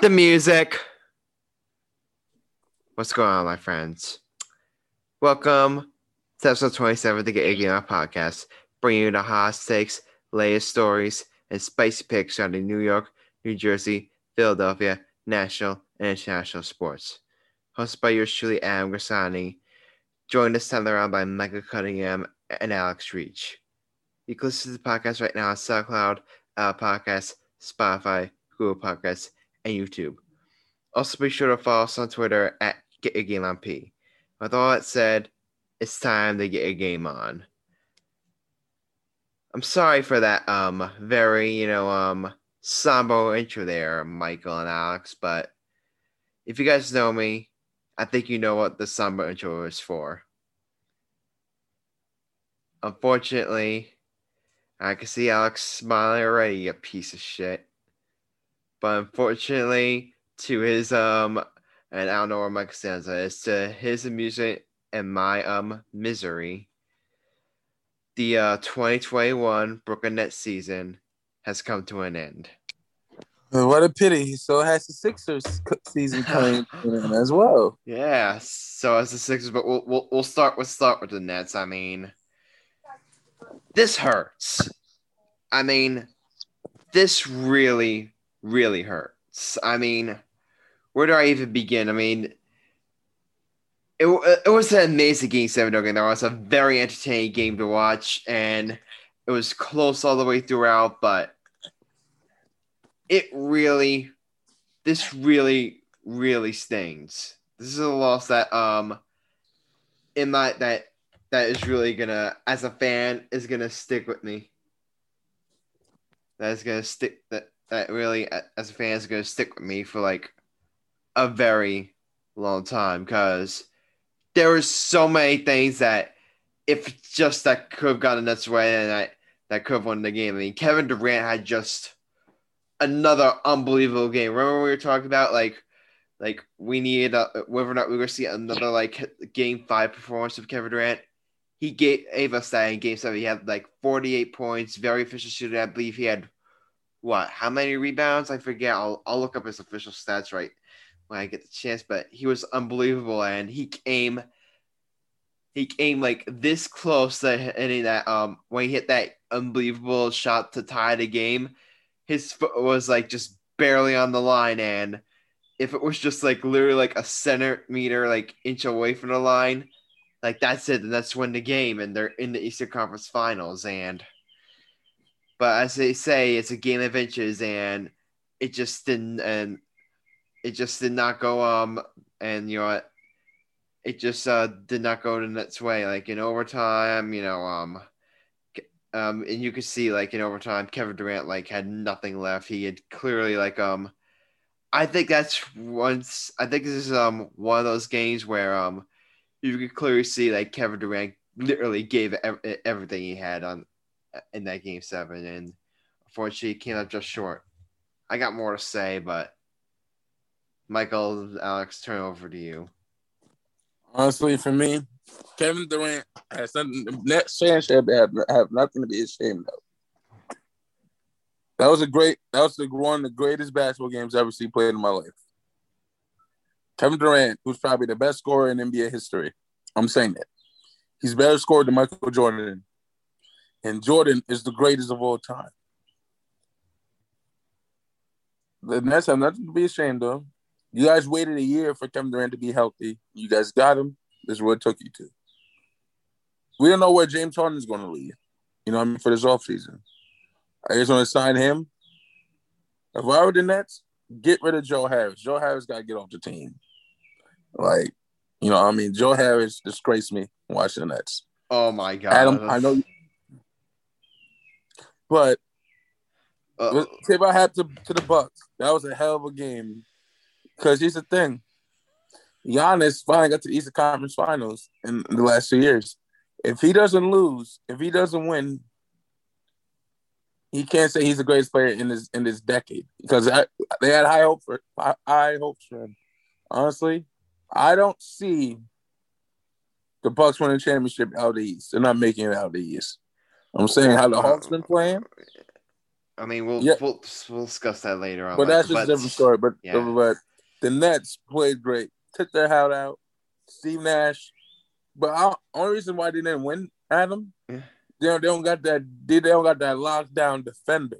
The music. What's going on, my friends? Welcome to episode 27 of the Get Iggy On podcast, bringing you the hot takes, latest stories, and spicy picks surrounding New York, New Jersey, Philadelphia, national, and international sports. Hosted by yours truly, Adam Grassani. Joined this time around by Michael Cunningham and Alex Reich. You can listen to the podcast right now on SoundCloud, Apple Podcasts, Spotify, Google Podcasts, and YouTube. Also, be sure to follow us on Twitter at Get Your Game On P. With all that said, it's time to get a game on. I'm sorry for that um very, you know, um somber intro there, Michael and Alex, but if you guys know me, I think you know what the somber intro is for. Unfortunately, I can see Alex smiling already, a piece of shit. But unfortunately, to his um, and I don't know where Mike stands is to his amusement and my um misery. The uh 2021 Brooklyn Nets season has come to an end. What a pity! He still has the Sixers season coming in as well. Yeah, so as the Sixers, but we'll we'll, we'll start with start with the Nets. I mean, this hurts. I mean, this really, really hurts. I mean, where do I even begin? I mean, it, it was an amazing game seven. Don't get There was a very entertaining game to watch, and it was close all the way throughout. But it really, this really, really stings. This is a loss that um, in my that that is really gonna, as a fan, is gonna stick with me. That is gonna stick. That that really, as a fan, is gonna stick with me for like a very long time because there were so many things that if just that could have gotten Nets way and that that could have won the game. I mean, Kevin Durant had just another unbelievable game. Remember we were talking about like like we needed uh, whether or not we were going to see another like game five performance of Kevin Durant. He gave us that in game seven. He had like 48 points, very efficient shooter. I believe he had what? How many rebounds? I forget. I'll, I'll look up his official stats right when I get the chance, but he was unbelievable and he came he came like this close to hitting that um when he hit that unbelievable shot to tie the game. His foot was like just barely on the line and if it was just like literally like a centimeter like inch away from the line, like that's it, and that's win the game, and they're in the Eastern Conference Finals. And but as they say, it's a game of inches, and it just didn't, and it just did not go um and you know it just uh did not go the Nets way like in overtime you know um um and you could see like in overtime Kevin Durant like had nothing left. He had clearly like um I think that's once I think this is um one of those games where um you could clearly see like Kevin Durant literally gave ev- everything he had on in that game seven and unfortunately came up just short I got more to say but Michael, Alex, turn over to you. Honestly, for me, Kevin Durant has nothing. Net championship have, have nothing to be ashamed of. That was a great. That was the, one of the greatest basketball games I've ever seen played in my life. Kevin Durant, who's probably the best scorer in NBA history. I'm saying that. He's better scored than Michael Jordan. And Jordan is the greatest of all time. The Nets have nothing to be ashamed of. You guys waited a year for Kevin Durant to be healthy. You guys got him. This is where it took you to. We don't know where James Harden is going to lead. You know, I mean, for this offseason. I just want to sign him. If I were the Nets, get rid of Joe Harris. Joe Harris got to get off the team. Like, you know, I mean, Joe Harris disgraced me watching the Nets. Oh my god, Adam, I know. But uh, tip I had to to the Bucks. That was a hell of a game because here's the thing. Giannis finally got to the Eastern Conference Finals in the last two years. If he doesn't lose, if he doesn't win, he can't say he's the greatest player in this in this decade because I, they had high hope for high hopes for him. Honestly, I don't see the Bucks winning championship out of the East. They're not making it out of the East. I'm saying how the Hawks been playing. I mean, we'll yeah. we'll, we'll discuss that later on. But that's just a different story. But yeah. but the Nets played great, took their hat out. Steve Nash, but I, only reason why they didn't win, Adam, yeah. they don't, they don't got that they don't got that lockdown defender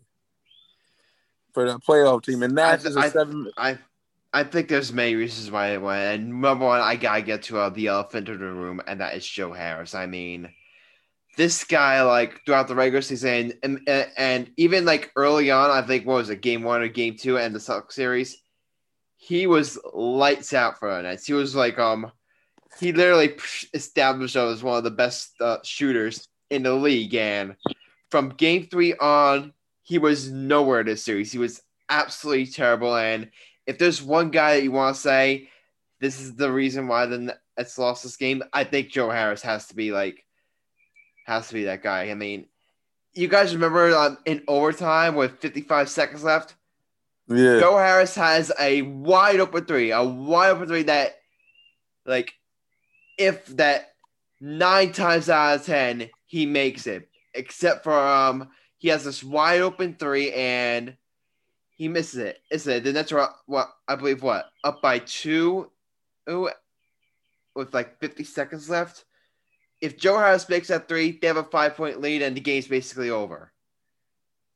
for the playoff team, and Nash I, is a I, seven. I I think there's many reasons why it went. And number one, I gotta get to uh, the elephant in the room, and that is Joe Harris. I mean, this guy, like throughout the regular season, and, and, and even like early on, I think what was it, game one or game two, and the Celtics series, he was lights out for the Nets. He was like, um, he literally established himself as one of the best uh, shooters in the league, and from game three on, he was nowhere in this series. He was absolutely terrible, and if there's one guy that you want to say this is the reason why the Nets lost this game, I think Joe Harris has to be like has to be that guy. I mean, you guys remember um, in overtime with 55 seconds left? Yeah. Joe Harris has a wide open three, a wide open three that, like, if that nine times out of ten he makes it, except for um he has this wide open three and he misses it. Is it? The Nets are what I believe what up by two, ooh, with like 50 seconds left. If Joe Harris makes that three, they have a five point lead and the game's basically over.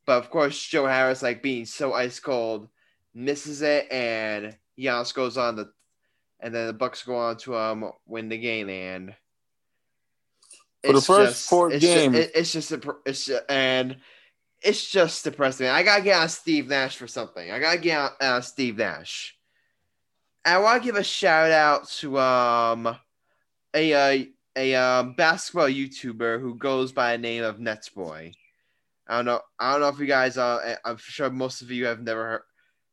But of course, Joe Harris, like being so ice cold, misses it, and Giannis goes on the, and then the Bucks go on to um win the game. And for the first just, four it's games, just, it, it's just a, it's just, and it's just depressing. I gotta get on Steve Nash for something. I gotta get on Steve Nash. I want to give a shout out to um a a, a um, basketball YouTuber who goes by the name of Netsboy. I don't know. I don't know if you guys. Uh, I'm sure most of you have never heard,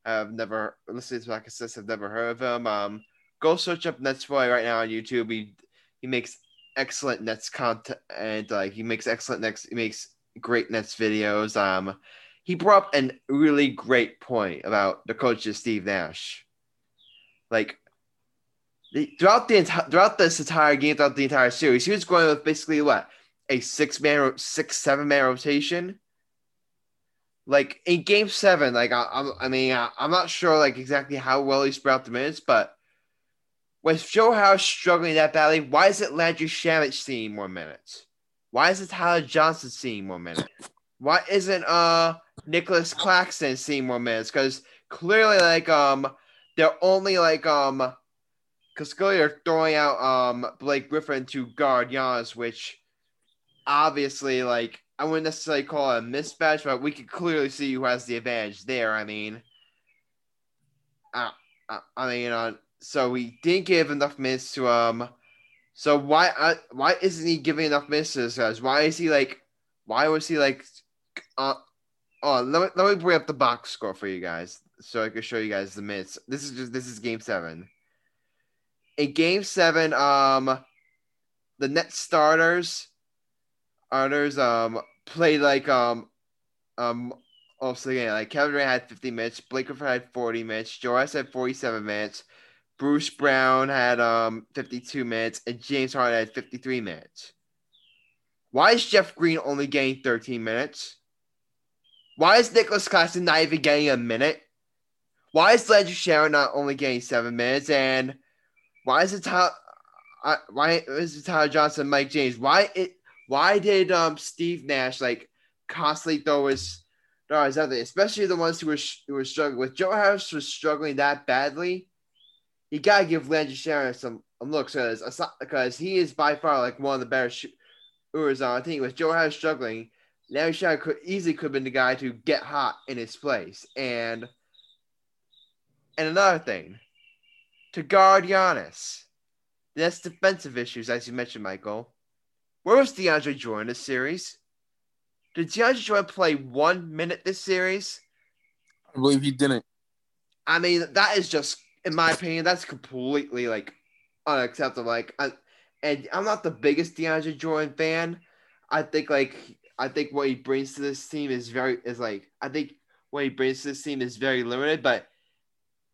have never listened to I said, have never heard of him. Um, go search up Netsboy right now on YouTube. He he makes excellent Nets content, and like he makes excellent Nets. He makes great Nets videos. Um, he brought up a really great point about the coach of Steve Nash. Like throughout the entire throughout this entire game, throughout the entire series, he was going with basically what a six man, six seven man rotation. Like in Game Seven, like I, I, I mean, I, am not sure like exactly how well he spread out the minutes, but with Joe Harris struggling that badly, why is it Landry Shamet seeing more minutes? Why is it Tyler Johnson seeing more minutes? Why isn't uh Nicholas Claxton seeing more minutes? Because clearly, like um, they're only like um, clearly they're throwing out um Blake Griffin to guard Giannis, which obviously like I wouldn't necessarily call it a mismatch, but we could clearly see who has the advantage there. I mean, uh, uh I mean, uh, so we didn't give enough minutes to um so why uh, why isn't he giving enough misses, guys? Why is he like? Why was he like? Uh, oh, let me let me bring up the box score for you guys so I can show you guys the minutes. This is just this is game seven. In game seven, um, the net starters, starters um played like um um also again like Kevin Durant had 50 minutes, Blake Griffin had 40 minutes, Joe had 47 minutes. Bruce Brown had um 52 minutes and James Harden had 53 minutes. Why is Jeff Green only getting 13 minutes? Why is Nicholas Claxton not even getting a minute? Why is Landry Shamet not only getting seven minutes? And why is it Tyler, why is it Tyler Johnson, Mike James? Why it? Why did um Steve Nash like constantly throw his throw his other, especially the ones who were who were struggling with Joe Harris was struggling that badly you gotta give Landry Shamet some looks because because he is by far like one of the better shooters on the team. With Joe Harris struggling, Landry Shamet could easily could have been the guy to get hot in his place. And and another thing, to guard Giannis, that's defensive issues, as you mentioned, Michael. Where was DeAndre Jordan this series? Did DeAndre Jordan play one minute this series? I believe he didn't. I mean, that is just in my opinion, that's completely like unacceptable. Like, I, and I'm not the biggest DeAndre Jordan fan. I think like I think what he brings to this team is very is like I think what he brings to this team is very limited. But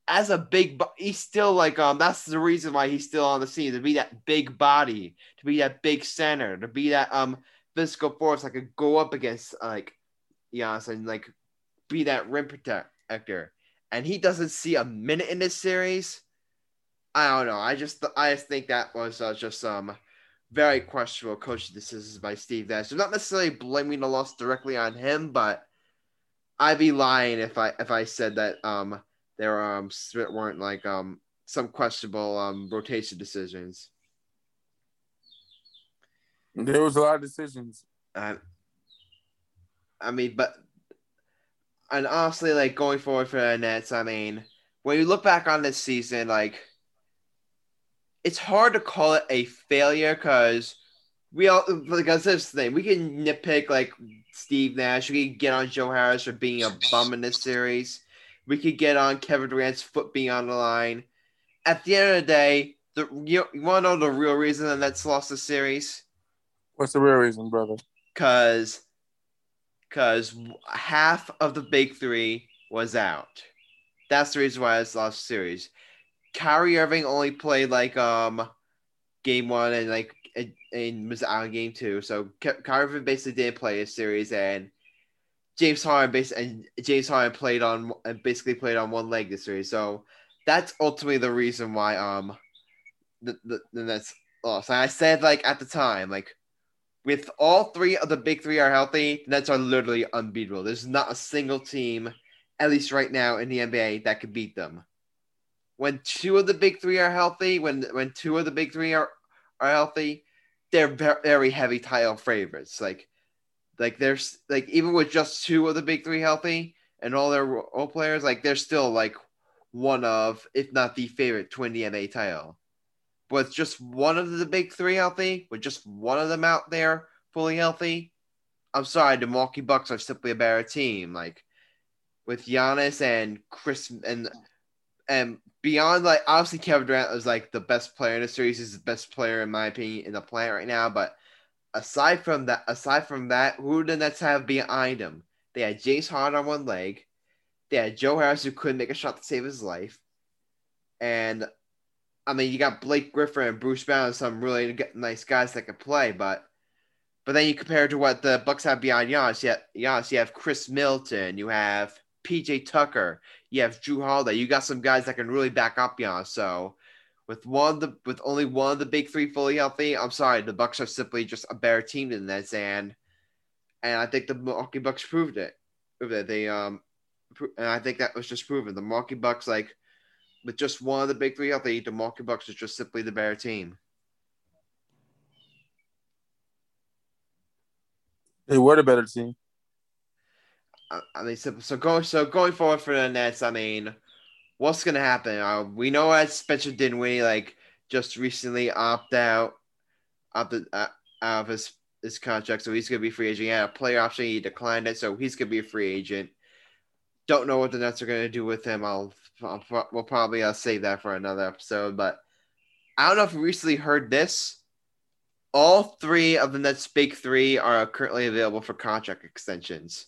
as a big, he's still like um that's the reason why he's still on the scene to be that big body, to be that big center, to be that um physical force that could go up against like Giannis and like be that rim protector, and he doesn't see a minute in this series. I don't know. I just I just think that was uh, just some um, very questionable coaching decisions by Steve Nash. I'm not necessarily blaming the loss directly on him, but I'd be lying if I if I said that um there um weren't like um some questionable um rotation decisions. There was a lot of decisions. Uh, I mean, but and honestly, like going forward for the Nets, I mean, when you look back on this season, like it's hard to call it a failure because we all because this thing we can nitpick like Steve Nash, we could get on Joe Harris for being a bum in this series, we could get on Kevin Durant's foot being on the line. At the end of the day, the you, you want to know the real reason the Nets lost the series? What's the real reason, brother? Because because half of the big three was out. That's the reason why it's lost the series. Kyrie Irving only played like um game one and like and was out in game two. So Kyrie Irving basically didn't play a series, and James Harden basically and James Harden played on and basically played on one leg this series. So that's ultimately the reason why um the the, the Nets lost. And I said like at the time like with all three of the big three are healthy, the Nets are literally unbeatable. There's not a single team, at least right now in the NBA, that could beat them. When two of the big three are healthy, when when two of the big three are, are healthy, they're very heavy title favorites. Like like there's like even with just two of the big three healthy and all their role players, like they're still like one of, if not the favorite, to win title with just one of the big three healthy, with just one of them out there fully healthy, I'm sorry, the Milwaukee Bucks are simply a better team. Like with Giannis and Chris and and beyond like obviously Kevin Durant is like the best player in the series, He's the best player in my opinion in the planet right now. But aside from that, aside from that, who did the Nets have behind him? They had James Harden on one leg. They had Joe Harris who couldn't make a shot to save his life. And I mean, you got Blake Griffin and Bruce Brown, some really nice guys that can play, but but then you compare to what the Bucks have beyond Giannis. You Giannis, you have Khris Middleton, you have PJ Tucker, you have Jrue Holiday. You got some guys that can really back up Giannis. So with one the with only one of the big three fully healthy, I'm sorry, the Bucks are simply just a better team than this, and and I think the Milwaukee Bucks proved it. Proved it. They um, and I think that was just proven. The Milwaukee Bucks like with just one of the big three healthy, the Milwaukee Bucks is just simply the better team. They were the better team. I mean, so, so going so going forward for the Nets, I mean, what's gonna happen? Uh, we know that Spencer Dinwiddie like just recently opt out, opted uh, out of his his contract, so he's gonna be free agent. He had a player option, he declined it, so he's gonna be a free agent. Don't know what the Nets are gonna do with him. I'll I'll, we'll probably uh, save that for another episode. But I don't know if you recently heard this. All three of the Nets' big three are currently available for contract extensions.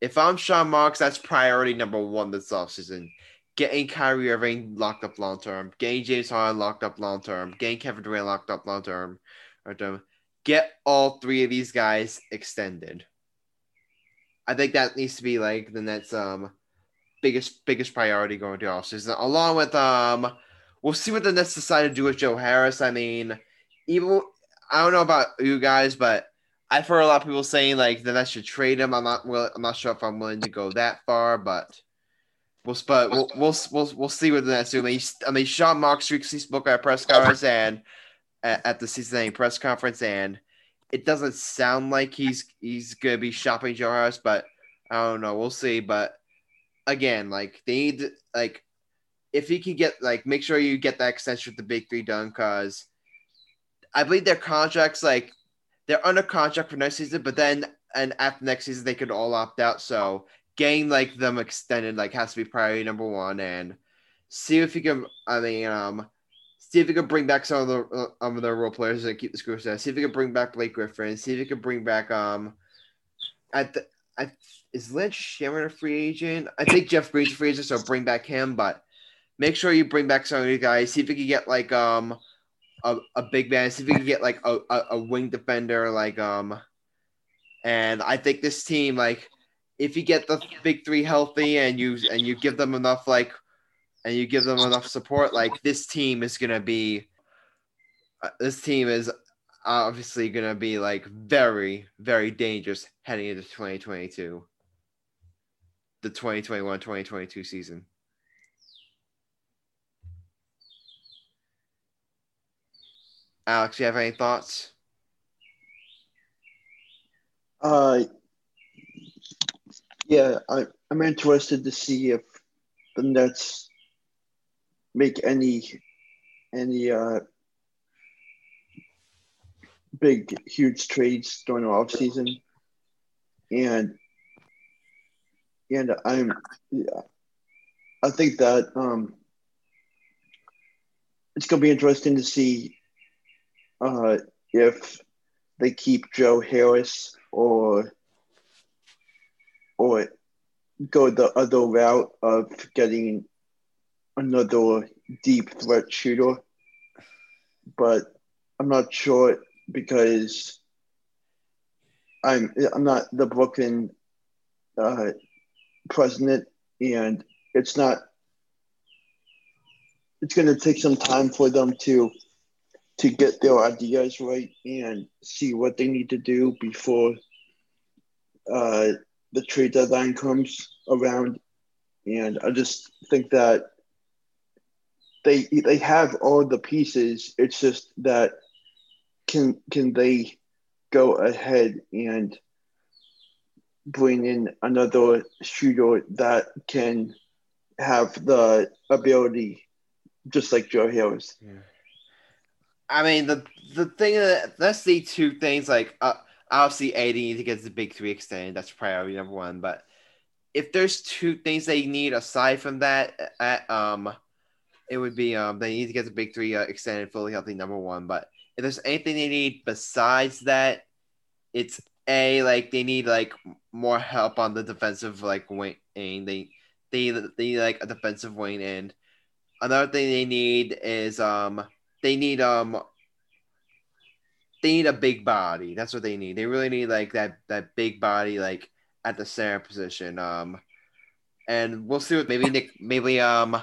If I'm Sean Marks, that's priority number one this offseason. Getting Kyrie Irving locked up long term, getting James Harden locked up long term, getting Kevin Durant locked up long term. Get all three of these guys extended. I think that needs to be like the Nets' um biggest biggest priority going to offseason. Along with um, we'll see what the Nets decide to do with Joe Harris. I mean, even I don't know about you guys, but I've heard a lot of people saying like that I should trade him. I'm not I'm not sure if I'm willing to go that far, but we'll but we'll we'll we'll, we'll see what the Nets do. I mean, I mean Sean spoke at a press conference and at, at the season ending press conference, and it doesn't sound like he's he's gonna be shopping Joe Harris, but I don't know. We'll see, but again, like they need like if he can get like make sure you get that extension with the big three done because I believe their contracts like they're under contract for next season, but then and after next season they could all opt out. So getting like them extended like has to be priority number one and see if you can I mean um see if you can bring back some of the uh, of their role players and keep the screws down. See if you can bring back Blake Griffin. See if you can bring back um at the I is Lynch Sharon a free agent? I think Jeff Green's a free agent, so bring back him. But make sure you bring back some of these guys. See if you can get like um a, a big man. See if you can get like a, a, a wing defender like um. And I think this team like if you get the big three healthy and you and you give them enough like and you give them enough support, like this team is gonna be uh, this team is obviously gonna be like very very dangerous heading into 2022 the 2021-2022 season alex you have any thoughts? Uh yeah I, i'm interested to see if the nets make any any uh big huge trades during the off season and and I'm yeah, I think that um, it's to be interesting to see uh, if they keep Joe Harris or or go the other route of getting another deep threat shooter. But I'm not sure because I'm I'm not the Brooklyn uh, president, and it's not. It's going to take some time for them to to get their ideas right and see what they need to do before uh, the trade deadline comes around. And I just think that they they have all the pieces. It's just that can can they go ahead and bring in another shooter that can have the ability just like Joe Harris. Yeah. I mean the the thing that that's the two things like uh, obviously AD needs to get the big three extended. That's priority number one. But if there's two things they need aside from that, at, um, it would be um they need to get the big three uh, extended, fully healthy. Number one. But if there's anything they need besides that, it's a like they need like more help on the defensive like wing. They they they need like a defensive wing, and another thing they need is um they need um they need a big body. That's what they need. They really need like that that big body like at the center position. Um, and we'll see what maybe Nick maybe um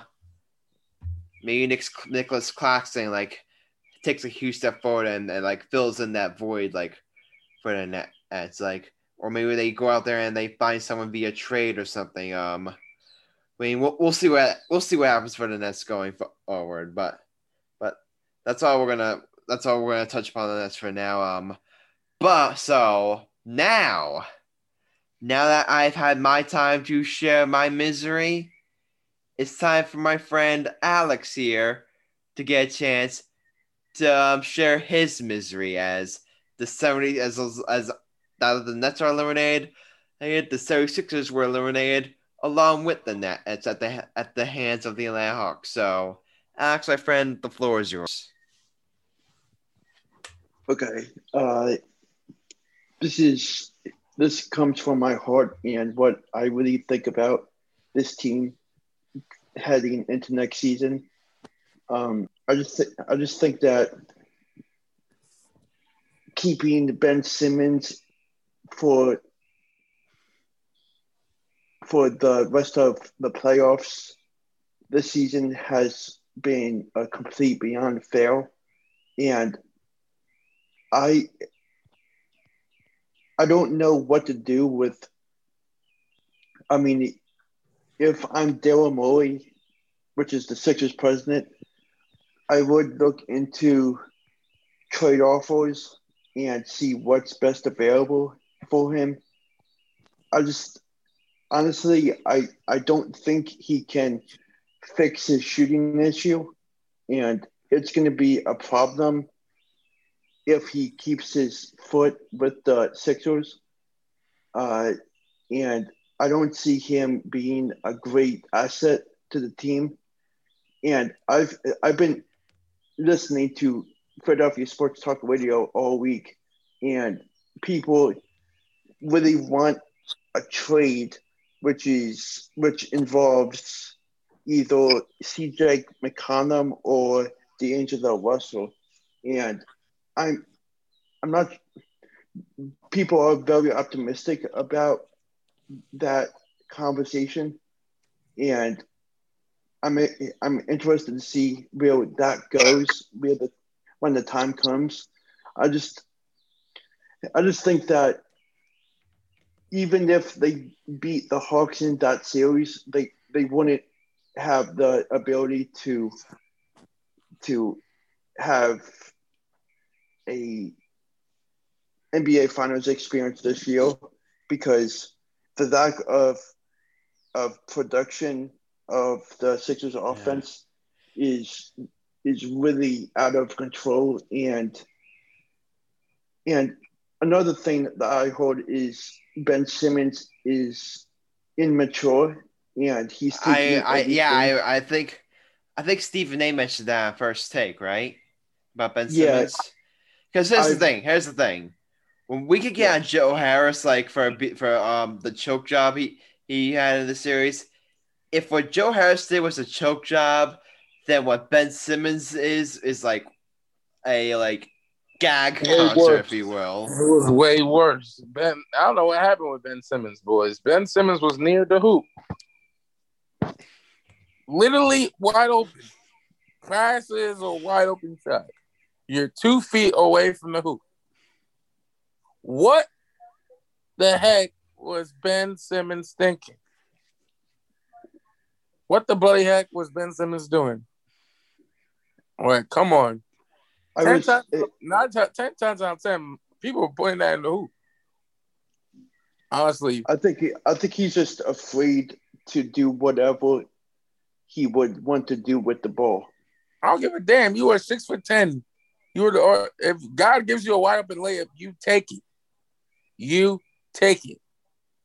maybe Nick Nicholas Claxton like takes a huge step forward and, and like fills in that void like for the net. It's like, or maybe they go out there and they find someone via trade or something. Um, I mean, we'll, we'll see what we'll see what happens for the Nets going forward. But that's all we're gonna that's all we're gonna touch upon the Nets for now. Um, but so now, now that I've had my time to share my misery, it's time for my friend Alex here to get a chance to um, share his misery as the 70 as as that the Nets are eliminated, and the 76ers were eliminated along with the Nets at the at the hands of the Atlanta Hawks. So, Alex, my friend, the floor is yours. Okay, uh, this is this comes from my heart and what I really think about this team heading into next season. Um, I just th- I just think that keeping Ben Simmons for for the rest of the playoffs this season has been a complete beyond fail and I I don't know what to do with I mean if I'm Daryl Morey, which is the Sixers president, I would look into trade offers and see what's best available for him. I just honestly I I don't think he can fix his shooting issue and it's going to be a problem if he keeps his foot with the Sixers. Uh, and I don't see him being a great asset to the team. And I've I've been listening to Philadelphia Sports Talk Radio all week, and people really want a trade, which is which involves either CJ McCollum or D'Angelo Russell, and I'm I'm not. People are very optimistic about that conversation, and I'm I'm interested to see where that goes, where the when the time comes. I just I just think that even if they beat the Hawks in that series, they they wouldn't have the ability to to have a NBA Finals experience this year because the lack of of production of the Sixers offense yeah. is is really out of control. And and another thing that I heard is Ben Simmons is immature and he's I, I yeah I, I think I think Stephen A mentioned that first take right? About Ben Simmons because here's I, the thing here's the thing when we could get yeah. on Joe Harris like for a, for um the choke job he he had in the series if what Joe Harris did was a choke job then what Ben Simmons is is like a like gag concert, if you will. It was way worse. Ben, I don't know what happened with Ben Simmons, boys. Ben Simmons was near the hoop, literally wide open. Passes a wide open shot. You're two feet away from the hoop. What the heck was Ben Simmons thinking? What the bloody heck was Ben Simmons doing? All right, come on. I ten times, it, t- ten times out of ten, people are putting that in the hoop. Honestly, I think he, I think he's just afraid to do whatever he would want to do with the ball. I don't give a damn. You are six foot ten. You are the if God gives you a wide open layup, you take it. You take it.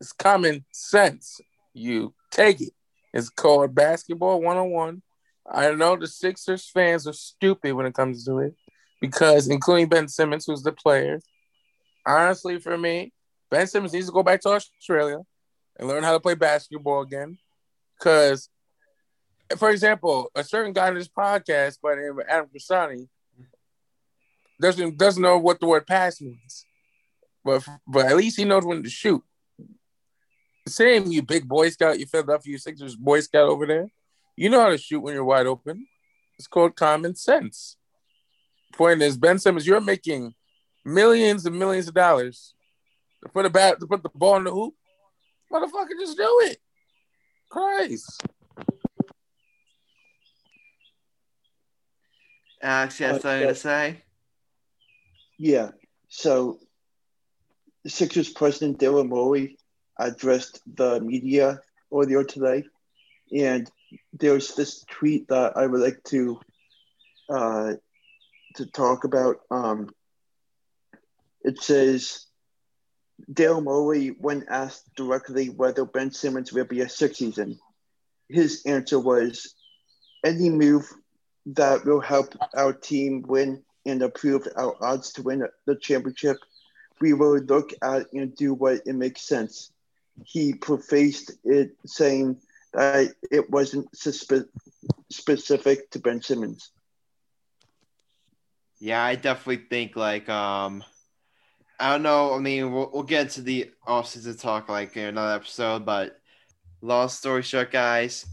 It's common sense. You take it. It's called basketball one on one. I know the Sixers fans are stupid when it comes to it because, including Ben Simmons, who's the player, honestly, for me, Ben Simmons needs to go back to Australia and learn how to play basketball again. Because, for example, a certain guy in this podcast by the name of Adam Grassani doesn't doesn't know what the word pass means, but but at least he knows when to shoot. Same, you big Boy Scout, you Philadelphia Sixers Boy Scout over there. You know how to shoot when you're wide open. It's called common sense. Point is, Ben Simmons, you're making millions and millions of dollars to put a bat to put the ball in the hoop. Motherfucker, just do it. Christ. Alex, you have something to say? Yeah. So, the Sixers president Daryl Morey addressed the media earlier today, and there's this tweet that I would like to uh, to talk about. Um, it says Dale Morey, when asked directly whether Ben Simmons will be a six season, his answer was any move that will help our team win and improve our odds to win the championship, we will look at and do what it makes sense. He prefaced it saying that it wasn't suspe- specific to Ben Simmons. Yeah, I definitely think like um I don't know. I mean, we'll, we'll get to the offseason talk like in another episode, but long story short, guys,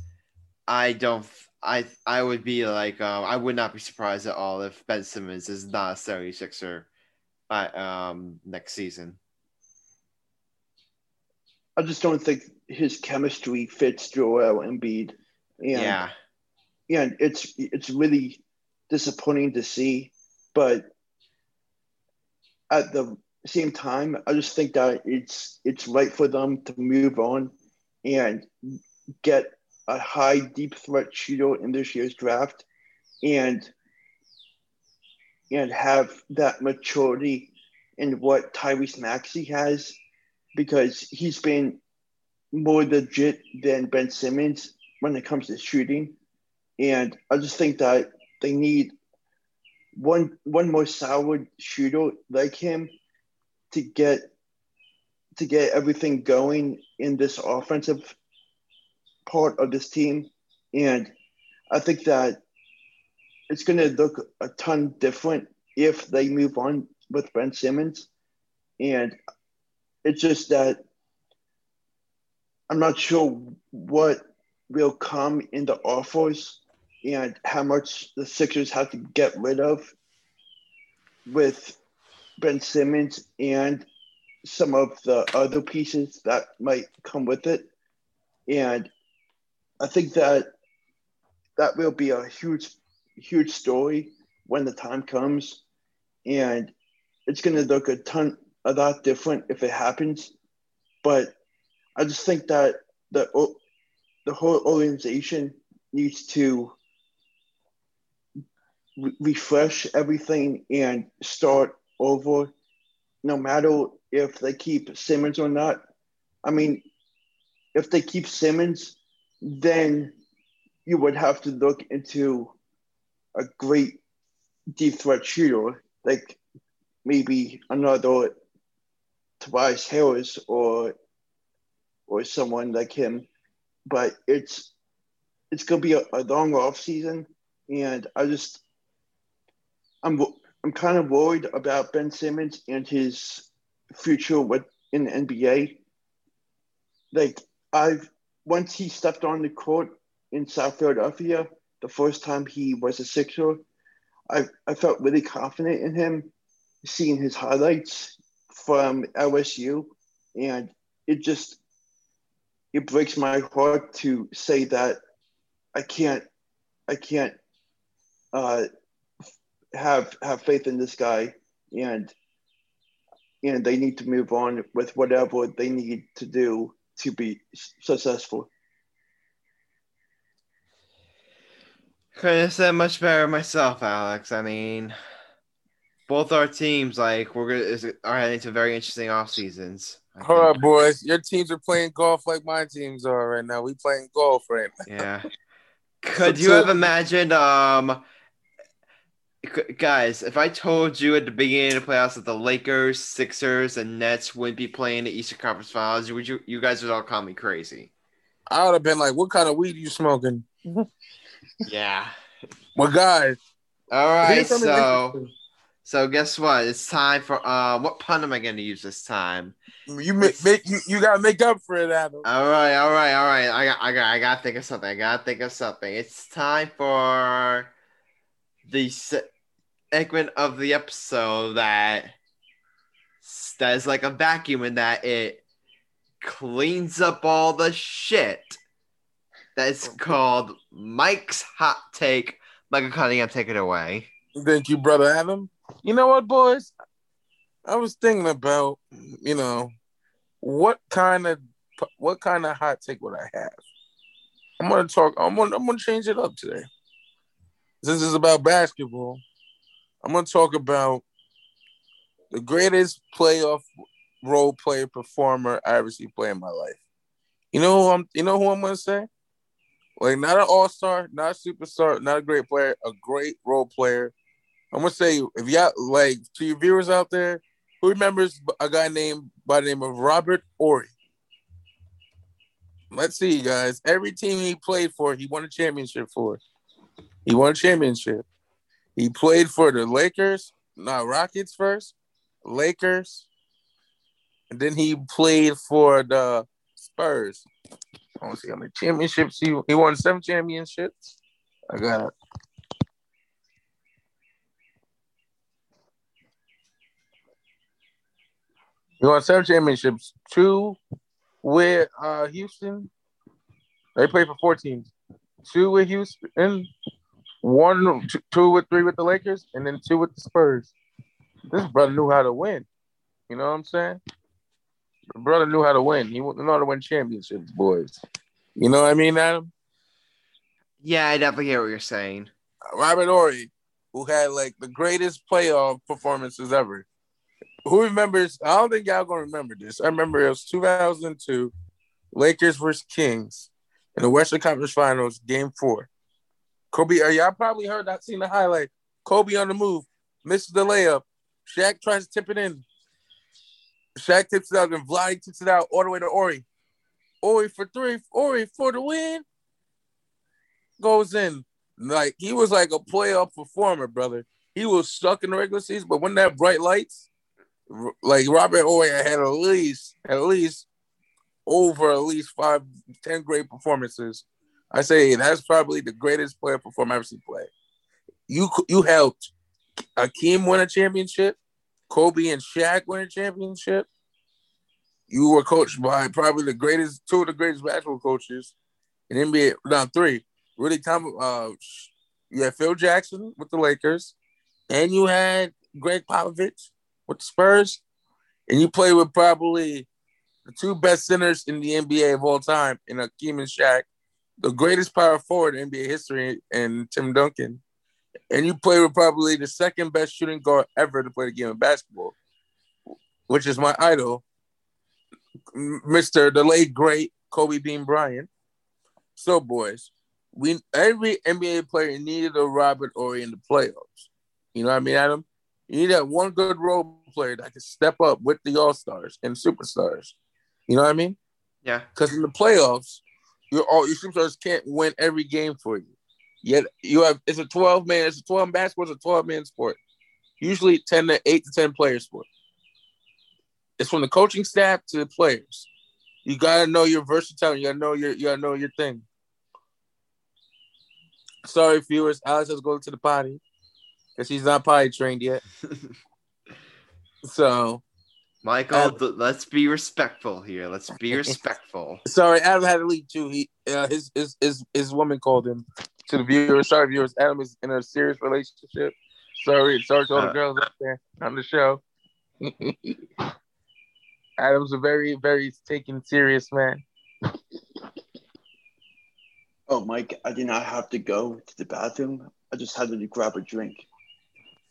I don't. I I would be like um, I would not be surprised at all if Ben Simmons is not a 76er by um next season. I just don't think his chemistry fits Joel Embiid. And, yeah. And it's it's really disappointing to see, but at the same time, I just think that it's it's right for them to move on and get a high deep threat shooter in this year's draft and and have that maturity in what Tyrese Maxey has because he's been more legit than Ben Simmons when it comes to shooting. And I just think that they need one one more solid shooter like him to get to get everything going in this offensive part of this team. And I think that it's going to look a ton different if they move on with Ben Simmons. And it's just that I'm not sure what will come in the offers and how much the Sixers have to get rid of with Ben Simmons and some of the other pieces that might come with it. And I think that that will be a huge, huge story when the time comes. And it's going to look a ton, a lot different if it happens. But I just think that the the whole organization needs to re- refresh everything and start over, no matter if they keep Simmons or not. I mean, if they keep Simmons, then you would have to look into a great deep threat shooter, like maybe another Tobias Harris or or someone like him. But it's it's gonna be a, a long off season, and I just I'm I'm kind of worried about Ben Simmons and his future with in the NBA. Like I've once he stepped on the court in South Philadelphia, the first time he was a Sixer, I I felt really confident in him, seeing his highlights from LSU, and it just it breaks my heart to say that I can't I can't uh, have have faith in this guy and and they need to move on with whatever they need to do to be successful. Couldn't have said much better myself, Alex. I mean, both our teams like we're gonna are heading to very interesting off seasons. All right, boys. Your teams are playing golf like my teams are right now. We playing golf right now. Yeah. Could you have imagined, um, guys, if I told you at the beginning of the playoffs that the Lakers, Sixers, and Nets wouldn't be playing the Eastern Conference Finals, would you? You guys would all call me crazy. I would have been like, "What kind of weed are you smoking?" yeah. Well, guys. All right, so so guess what? It's time for uh, what pun am I going to use this time? You make, make you, you gotta make up for it, Adam. All right, all right, all right. I got I got I gotta think of something. I gotta think of something. It's time for the segment of the episode that that is like a vacuum in that it cleans up all the shit. That's called Mike's Hot Take. Michael Cunningham, take it away. Thank you, brother Adam. You know what, boys? I was thinking about, you know, what kind of what kind of hot take would I have? I'm gonna talk. I'm gonna I'm gonna change it up today. This is about basketball. I'm gonna talk about the greatest playoff role player performer I ever see play in my life. You know who I'm. You know who I'm gonna say? Like not an all star, not a superstar, not a great player, a great role player. I'm gonna say if y'all like to your viewers out there, who remembers a guy named by the name of Robert Horry? Let's see, guys. Every team he played for, he won a championship for. He won a championship. He played for the Lakers, not Rockets first, Lakers, and then he played for the Spurs. I want to see how many championships he he won. Seven championships. I got it. He won seven championships. Two with uh, Houston. They played for four teams. Two with Houston, one, two with three with the Lakers, and then two with the Spurs. This brother knew how to win. You know what I'm saying? The brother knew how to win. He knew how to win championships, boys. You know what I mean, Adam? Yeah, I definitely hear what you're saying. Robert Horry, who had like the greatest playoff performances ever who remembers? I don't think y'all gonna remember this. I remember it was 2002, Lakers versus Kings in the Western Conference Finals, Game Four. Kobe, are y'all probably heard that? Seen the highlight. Kobe on the move, misses the layup. Shaq tries to tip it in. Shaq tips it out, and Vlade tips it out all the way to Horry. Horry for three. Horry for the win. Goes in. Like he was like a playoff performer, brother. He was stuck in the regular season, but when that bright lights, like Robert Horry had at least at least over at least five, ten great performances. I say that's probably the greatest player performance I've ever seen play. You you helped Akeem win a championship, Kobe and Shaq win a championship. You were coached by probably the greatest, two of the greatest basketball coaches in NBA. Now three, really time. Uh, you had Phil Jackson with the Lakers, and you had Gregg Popovich with the Spurs, and you played with probably the two best centers in the NBA of all time in Akeem and Shaq, the greatest power forward in NBA history, and Tim Duncan. And you play with probably the second best shooting guard ever to play the game of basketball, which is my idol, Mr. the late great Kobe Bean Bryant. So, boys, we every NBA player needed a Robert Horry in the playoffs. You know what I mean, Adam? You need that one good role player that can step up with the All Stars and superstars. You know what I mean? Yeah. Because in the playoffs, your all your superstars can't win every game for you. Yet you have it's a 12 man, it's a 12 basketball, it's a 12 man sport. Usually 10 to 8 to 10 player sport. It's from the coaching staff to the players. You gotta know your versatile, you gotta know your you gotta know your thing. Sorry, viewers, Alex has to go to the potty because he's not potty trained yet. so Michael, uh, th- let's be respectful here. Let's be respectful. Sorry, Adam had to leave too. He uh, his his his his woman called him to the viewers. Sorry, viewers. Adam is in a serious relationship. Sorry, sorry to all the uh, girls out there on the show. Adam's a very very taken serious man. Oh, Mike, I did not have to go to the bathroom. I just had to grab a drink.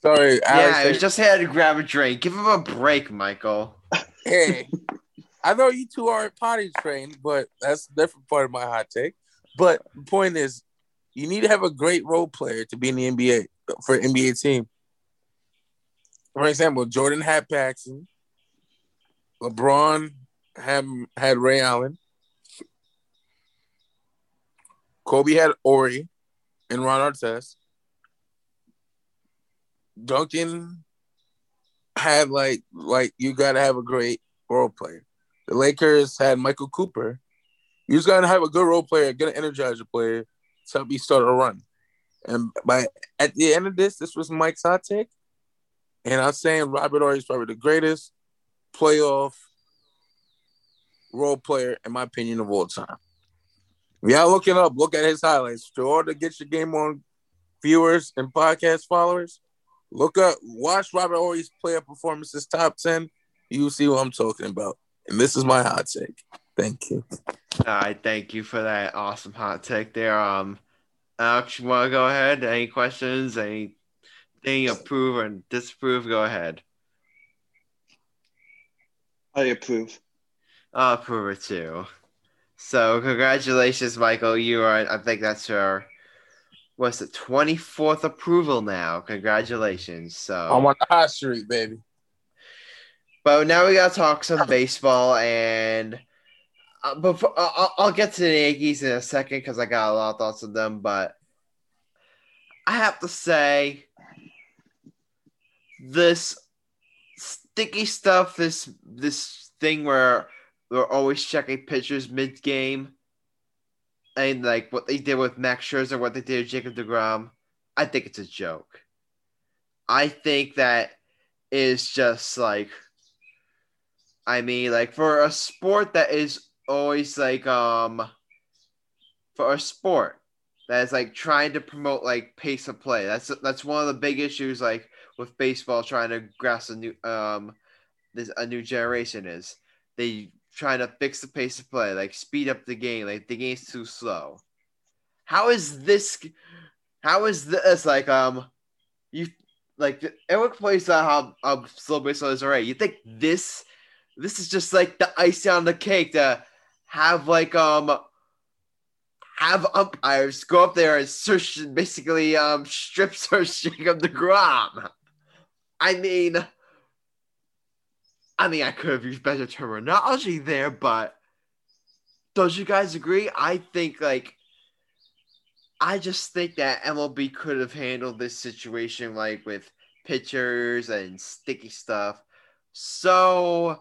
Sorry, yeah, I just had to grab a drink. Give him a break, Michael. hey, I know you two aren't potty trained, but that's a different part of my hot take. But the point is, you need to have a great role player to be in the NBA for an NBA team. For example, Jordan had Paxson, LeBron had had Ray Allen, Kobe had Horry and Ron Artest. Duncan had like like you gotta have a great role player. The Lakers had Michael Cooper. You just gotta have a good role player, gonna energize a player to help you start a run. And by at the end of this, this was Mike's hot. And I'm saying Robert Horry is probably the greatest playoff role player, in my opinion, of all time. Y'all, looking up, look at his highlights. To order to get your game on viewers and podcast followers, Look up, watch Robert Horry's player performances top 10. You'll see what I'm talking about. And this is my hot take. Thank you. All right, thank you for that awesome hot take there. Um, Alex, you want to go ahead? Any questions? Anything approve or disapprove? Go ahead. I approve. I'll approve it too. So, congratulations, Michael. You are, I think that's your what's the 24th approval now. Congratulations. So I'm on the high street, baby. But now we gotta talk some baseball, and uh, before uh, I'll get to the Yankees in a second because I got a lot of thoughts on them. But I have to say, this sticky stuff, this this thing where we're always checking pitchers mid game and like what they did with Max Scherzer, what they did with Jacob DeGrom, I think it's a joke. I think that is just like, I mean, like for a sport that is always like, um, for a sport that is like trying to promote like pace of play. That's that's one of the big issues like with baseball trying to grasp a new um this a new generation is they trying to fix the pace of play, like speed up the game, like the game's too slow. How is this? How is this like um, you like everyone plays that how, how slow baseball is already. You think this this is just like the icing on the cake to have like um have umpires go up there and search basically um strip search Jacob DeGrom. I mean I mean, I could have used better terminology there, but don't you guys agree? I think like I just think that MLB could have handled this situation like with pitchers and sticky stuff so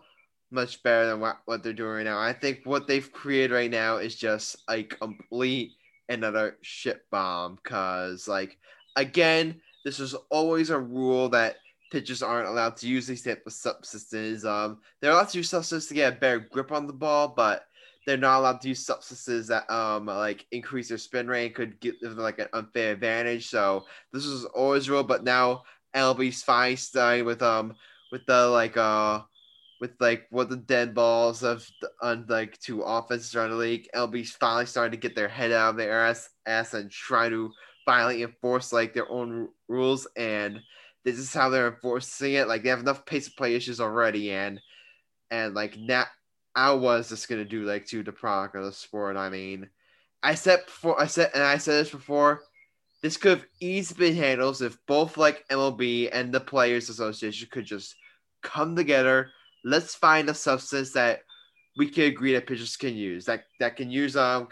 much better than what, what they're doing right now. I think what they've created right now is just a complete another shit bomb. Cause like again, this is always a rule that pitchers aren't allowed to use these type of substances. Um, they're allowed to use substances to get a better grip on the ball, but they're not allowed to use substances that um like increase their spin rate could give them like an unfair advantage. So this was always rule, but now LB's fine starting with um with the like uh with like what the dead balls of the, on like two offenses around the league. LB's finally starting to get their head out of their ass ass and try to finally enforce like their own rules and this is how they're enforcing it. Like they have enough pace of play issues already and and like now I was just gonna do like to the product of the sport. I mean, I said before, I said, and I said this before. This could have easily been handled if both like MLB and the Players Association could just come together. Let's find a substance that we can agree that pitchers can use. That that can use um.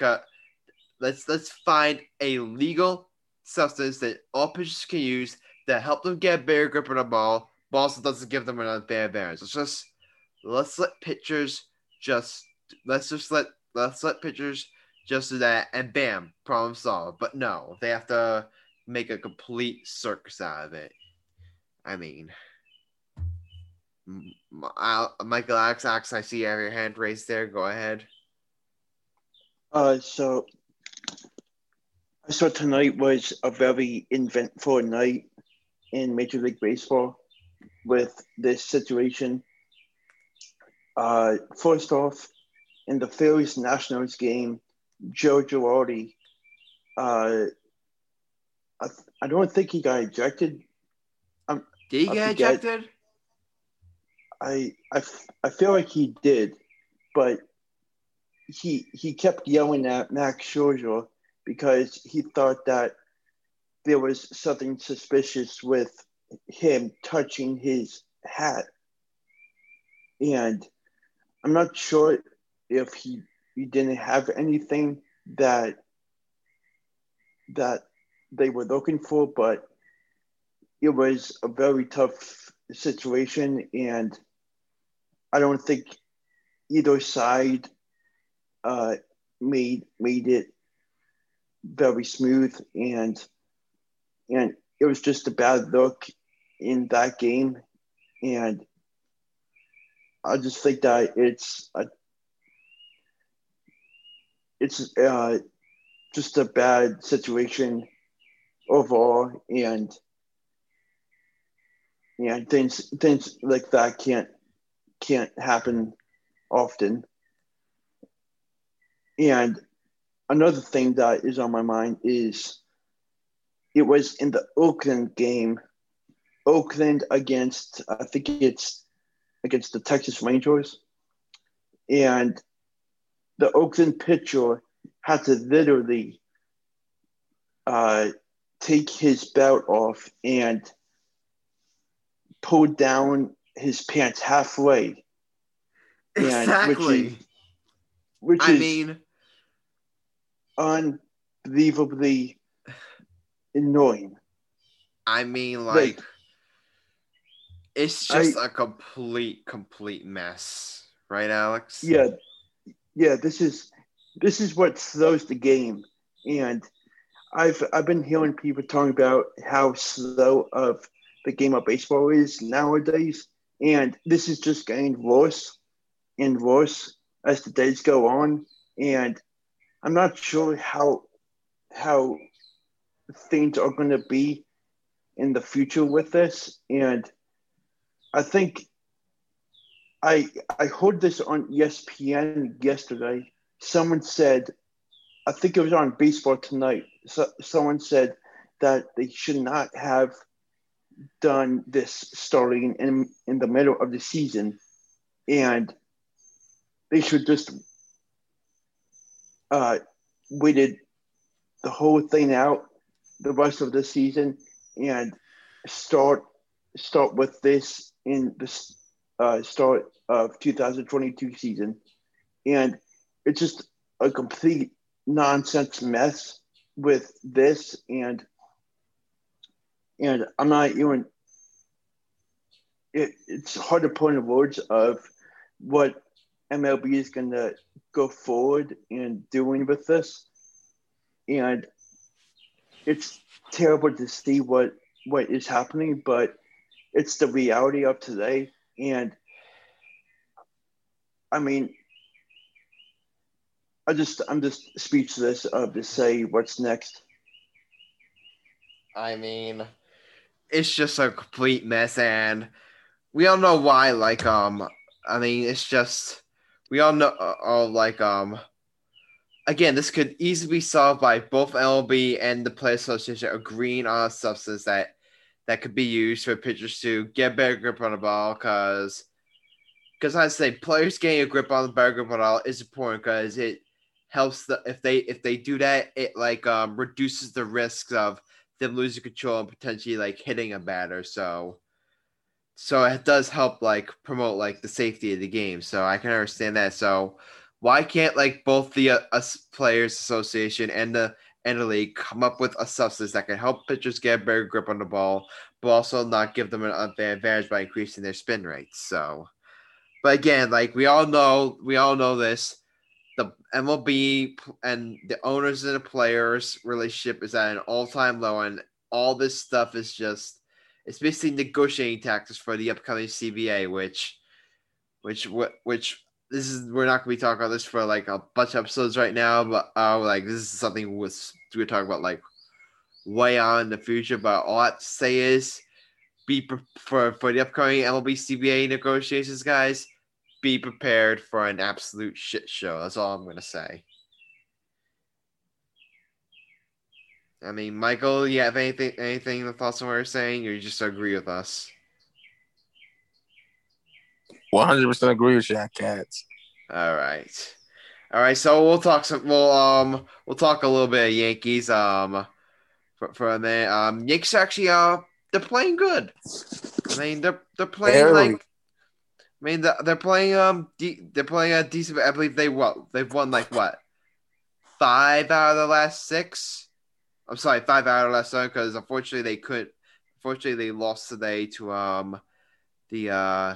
Let's let's find a legal substance that all pitchers can use that help them get a better grip on the ball, but also doesn't give them an unfair advantage. Let's just let's let pitchers just let's just let let's let pitchers just do that and bam, problem solved. But no, they have to make a complete circus out of it. I mean, Michael Alex, I see you have your hand raised there. Go ahead. Uh, so I saw tonight was a very eventful night in Major League Baseball with this situation uh, first off, in the Phillies Nationals game, Joe Girardi, uh, I, I don't think he got ejected. Um, did he I get forget. ejected? I, I, I feel like he did, but he he kept yelling at Max Scherzer because he thought that there was something suspicious with him touching his hat. And I'm not sure if he he didn't have anything that that they were looking for, but it was a very tough situation, and I don't think either side uh, made made it very smooth, and and it was just a bad look in that game, and I just think that it's a, it's uh, just a bad situation overall, and yeah, things things like that can't can't happen often. And another thing that is on my mind is it was in the Oakland game, Oakland against I think it's against the Texas Rangers. And the Oakland pitcher had to literally uh, take his belt off and pull down his pants halfway. Exactly. Which is, which I mean, unbelievably annoying. I mean, like, like it's just I, a complete, complete mess, right, Alex? Yeah, yeah. This is this is what slows the game, and I've I've been hearing people talking about how slow of the game of baseball is nowadays, and this is just getting worse and worse as the days go on, and I'm not sure how how things are going to be in the future with this, and I think I I heard this on ESPN yesterday. Someone said, I think it was on Baseball Tonight. So, someone said that they should not have done this starting in in the middle of the season, and they should just uh, waited the whole thing out the rest of the season and start start with this in the uh, start of 2022 season, and it's just a complete nonsense mess with this and and I'm not even it, it's hard to put in words of what MLB is going to go forward and doing with this. And it's terrible to see what what is happening, but it's the reality of today. And I mean, I just I'm just speechless of to say what's next. I mean, it's just a complete mess, and we all know why. Like, um, I mean, it's just we all know, uh, all like, um, again, this could easily be solved by both MLB and the Players Association agreeing on a substance that that could be used for pitchers to get better grip on the ball. Because, because I say players getting a grip on the better grip on the ball is important because it helps the if they if they do that, it like um reduces the risks of them losing control and potentially like hitting a batter. So so it does help like promote like the safety of the game. So I can understand that. So why can't like both the uh, us players association and the and the league come up with a substance that can help pitchers get a better grip on the ball, but also not give them an unfair advantage by increasing their spin rates. So, but again, like we all know, we all know this. The MLB and the owners and the players relationship is at an all-time low, and all this stuff is just it's basically negotiating tactics for the upcoming CBA, which, which, which this is we're not gonna be talking about this for like a bunch of episodes right now, but uh, like this is something we're talking about like way on in the future. But all I have to say is, be pre- for for the upcoming MLB CBA negotiations, guys. Be prepared for an absolute shit show. That's all I'm gonna say. I mean, Michael, you have anything anything the thoughts on what we're saying, or you just agree with us? One hundred percent agree with Jack Cats. All right, all right. So we'll talk some. We'll um we'll talk a little bit of Yankees. Um, for, for a minute. Um, Yankees actually uh they're playing good. I mean they're they're playing Barely. like. I mean they're playing um de- they're playing a decent. I believe they what they've won like what five out of the last six. I'm sorry, five out of the last seven because unfortunately they couldn't. Unfortunately, they lost today to um the uh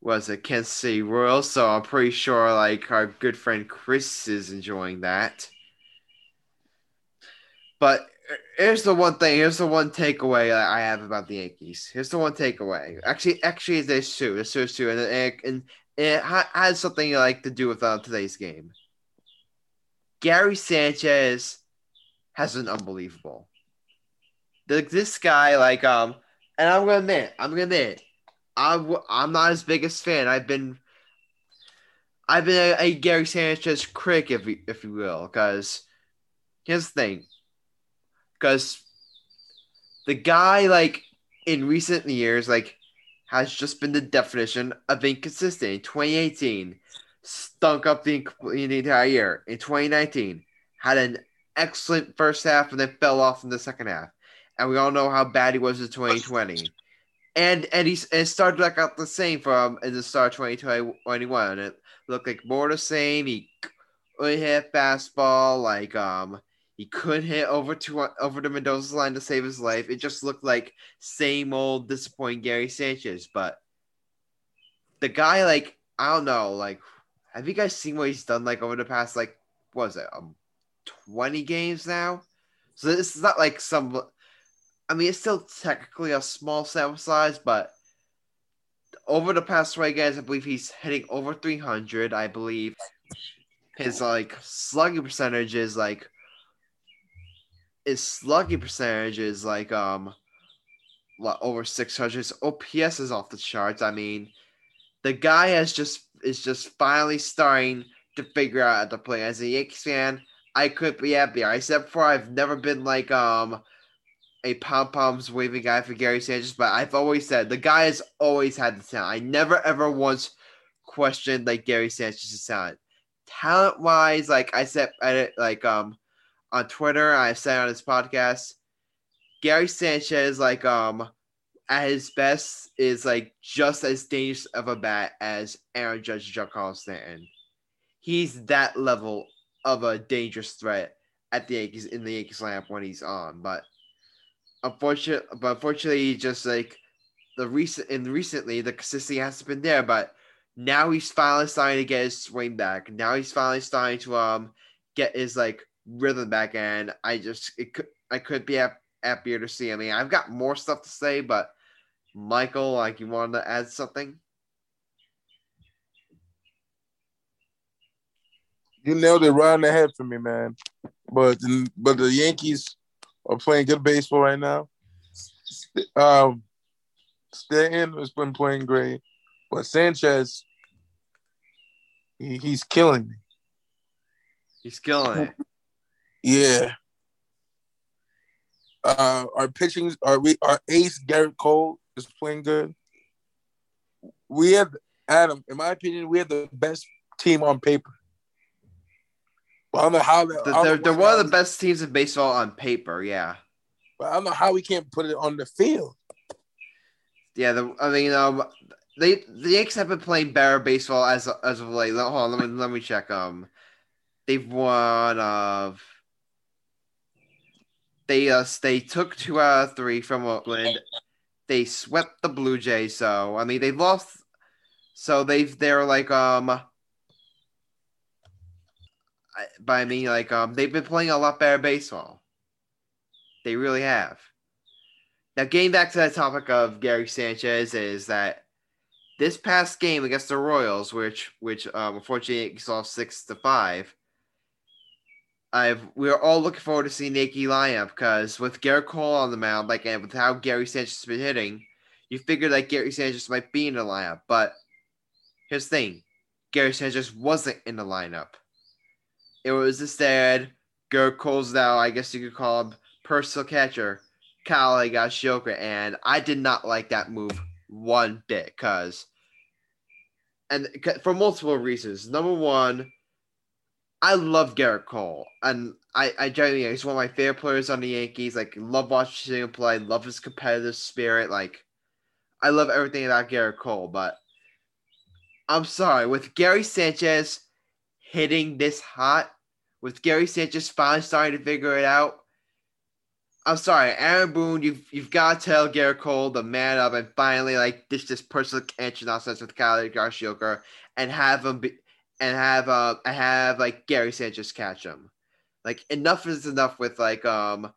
was it Kansas City Royals. So I'm pretty sure like our good friend Chris is enjoying that. But here's the one thing. Here's the one takeaway I have about the Yankees. Here's the one takeaway. Actually, actually, there's two. There's two, and it, and it has something like to do with uh, today's game. Gary Sanchez has been unbelievable. This guy, like, um, and I'm gonna admit, I'm gonna admit, I'm I'm not his biggest fan. I've been, I've been a, a Gary Sanchez critic, if you, if you will, because here's the thing, because the guy, like, in recent years, like, has just been the definition of inconsistent. In 2018, stunk up the, the entire year. In 2019, had an excellent first half and then fell off in the second half. And we all know how bad he was in 2020. And and he and started back out the same from in the start of 2021. It looked like more the same. He couldn't hit fastball, like um he couldn't hit over to over to Mendoza's line to save his life. It just looked like same old disappointing Gary Sanchez. But the guy, like, I don't know, like have you guys seen what he's done like over the past like what was it um 20 games now. So this is not like some. I mean, it's still technically a small sample size, but over the past 20 games, I believe he's hitting over 300. I believe his like slugging percentage is like his slugging percentage is like um over 600. His OPS is off the charts. I mean, the guy has just is just finally starting to figure out how to play. As a Yankees fan, I could be happier. I said before I've never been like um a pom poms waving guy for Gary Sanchez, but I've always said the guy has always had the talent. I never ever once questioned like Gary Sanchez's talent. Talent wise, like I said it like um on Twitter, I said on his podcast, Gary Sanchez like um at his best is like just as dangerous of a bat as Aaron Judge and Giancarlo Stanton. He's that level of a dangerous threat at the Yankees in the Yankees lineup when he's on. But unfortunately, but unfortunately, just like the recent and recently, the consistency hasn't been there. But now he's finally starting to get his swing back. Now he's finally starting to um get his like rhythm back, and I just it could I could be happier to see. I mean, I've got more stuff to say, but Michael, like, you wanted to add something? You nailed it right on the head for me, man. But but the Yankees are playing good baseball right now. Um, Stanton has been playing great, but Sanchez, he, he's killing me. He's killing it. Yeah. Uh, our pitching, our we, our ace Gerrit Cole is playing good. We have Adam, in my opinion, we have the best team on paper. I don't know how they're, they're, they're one of the best teams in baseball on paper, yeah. But I don't know how we can't put it on the field. Yeah, the, I mean, um, they the Yankees have been playing better baseball as as of late. Hold on, let me let me check. Um, they've won of. They uh they took two out of three from Oakland. They swept the Blue Jays, so I mean they've lost. So they've they're like um by me like um they've been playing a lot better baseball. They really have. Now getting back to that topic of Gary Sanchez is that this past game against the Royals, which which um unfortunately saw six to five. I've we're all looking forward to seeing Yankee lineup because with Gerrit Cole on the mound, like and with how Gary Sanchez has been hitting, you figure that Gary Sanchez might be in the lineup. But here's the thing: Gary Sanchez wasn't in the lineup. It was instead Gerrit Cole's now, I guess you could call him personal catcher, Kyle Higashioka, and I did not like that move one bit because, and for multiple reasons. Number one, I love Gerrit Cole, and I, I genuinely he's one of my favorite players on the Yankees. Like, love watching him play, love his competitive spirit. Like, I love everything about Gerrit Cole, but I'm sorry with Gary Sanchez hitting this hot with Gary Sanchez finally starting to figure it out. I'm sorry, Aaron Boone, you've you've got to tell Gerrit Cole the man up and finally like ditch this personal catch nonsense with Kyle Higashioka and have him be, and have uh have like Gary Sanchez catch him. Like enough is enough with like um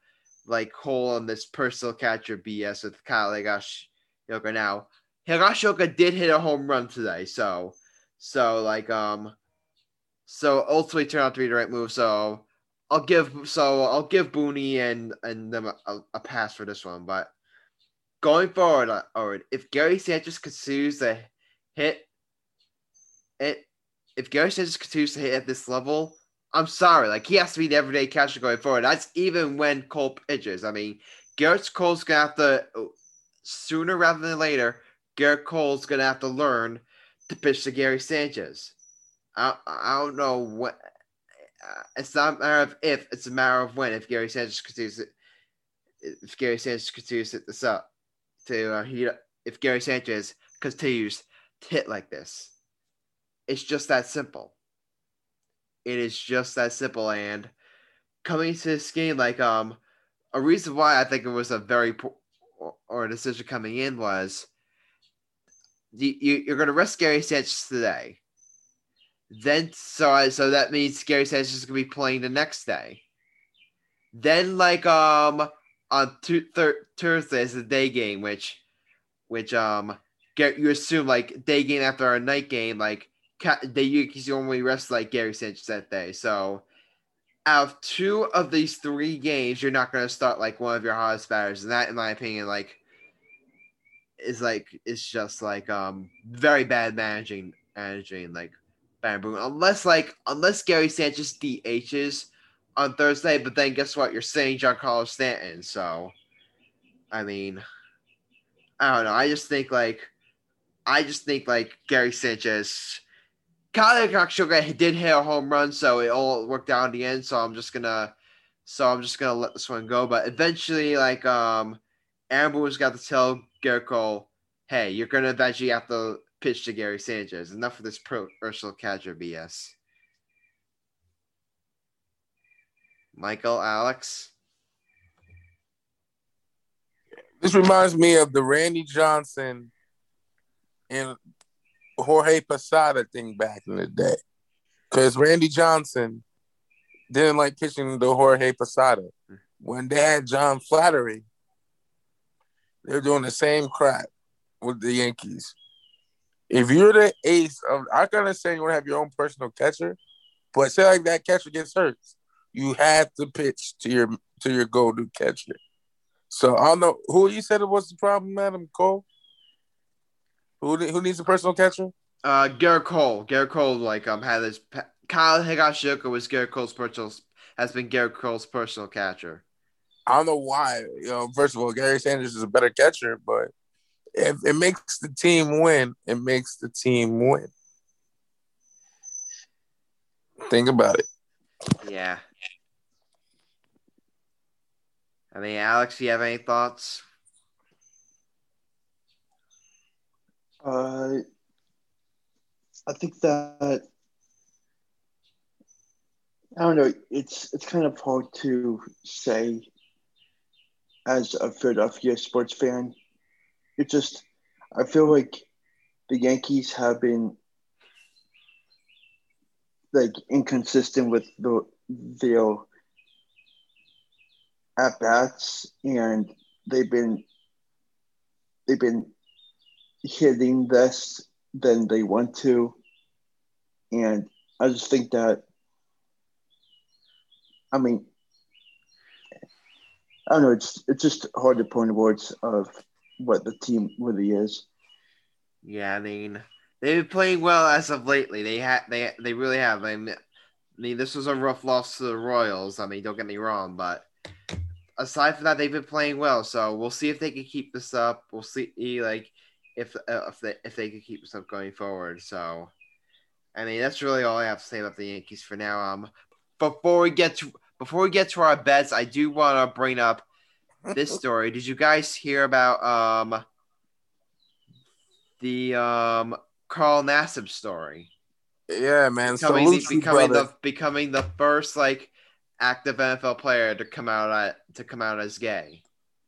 like Cole on this personal catcher BS with Kyle Higashioka. Now Higashioka did hit a home run today, so so like um so ultimately turned out to be the right move. So I'll give so I'll give Booney and and them a, a pass for this one. But going forward, forward, if Gary Sanchez continues to hit it, if Gary Sanchez continues to hit at this level, I'm sorry, like he has to be the everyday catcher going forward. That's even when Cole pitches. I mean, Gerrit Cole's gonna have to sooner rather than later. Gerrit Cole's gonna have to learn to pitch to Gary Sanchez. I, I don't know what. Uh, it's not a matter of if; it's a matter of when. If Gary Sanchez continues, to, if Gary Sanchez continues to hit this up, to uh, heat if Gary Sanchez continues to hit like this, it's just that simple. It is just that simple. And coming to this game, like um, a reason why I think it was a very poor or a decision coming in was you, you you're going to rest Gary Sanchez today then so so that means Gary Sanchez is gonna be playing the next day. Then like um on two, thir- Thursday is the day game, which which um get you assume like day game after a night game, like the Yankees normally rest like Gary Sanchez that day. So out of two of these three games, you're not gonna start like one of your hottest batters, and that, in my opinion, like is like it's just like um very bad managing managing like Boone. Unless like unless Gary Sanchez DHs on Thursday, but then guess what? You're saying Giancarlo Stanton, so I mean, I don't know. I just think like I just think like Gary Sanchez. Kyle Higashioka did hit a home run, so it all worked out in the end. So I'm just gonna, so I'm just gonna let this one go. But eventually, like um, Boone's got to tell Cole, "Hey, you're gonna eventually have to pitch to Gary Sanchez. Enough of this pro Ursula catcher BS. Michael, Alex. This reminds me of the Randy Johnson and Jorge Posada thing back in the day. Because Randy Johnson didn't like pitching to Jorge Posada. When they had John Flaherty, they were doing the same crap with the Yankees. If you're the ace of, I'm gonna say you want to have your own personal catcher, but say like that catcher gets hurt, you have to pitch to your to your go-to catcher. So I don't know who you said it was the problem, Madam Cole. Who who needs a personal catcher? Uh, Gerrit Cole. Gerrit Cole like um had his Kyle Higashioka was Gerrit Cole's personal has been Gerrit Cole's personal catcher. I don't know why. You know, first of all, Gary Sanders is a better catcher, but if it makes the team win, it makes the team win. Think about it. Yeah. I mean, Alex, you have any thoughts? Uh, I think that I don't know. It's it's kind of hard to say as a Philadelphia sports fan. It just I feel like the Yankees have been like inconsistent with the their at bats and they've been they've been hitting less than they want to. And I just think that I mean, I don't know. It's it's just hard to point words of what the team really is. Yeah, I mean, they've been playing well as of lately. They had they they really have. I mean, I mean, this was a rough loss to the Royals. I mean, don't get me wrong, but aside from that, they've been playing well. So we'll see if they can keep this up. We'll see like if uh, if they if they can keep this up going forward. So, I mean, that's really all I have to say about the Yankees for now. Um, before we get to before we get to our bets, I do want to bring up this story. Did you guys hear about um the um Carl Nassib story? Yeah, man. Becoming, the, becoming the becoming the first like active NFL player to come out at, to come out as gay.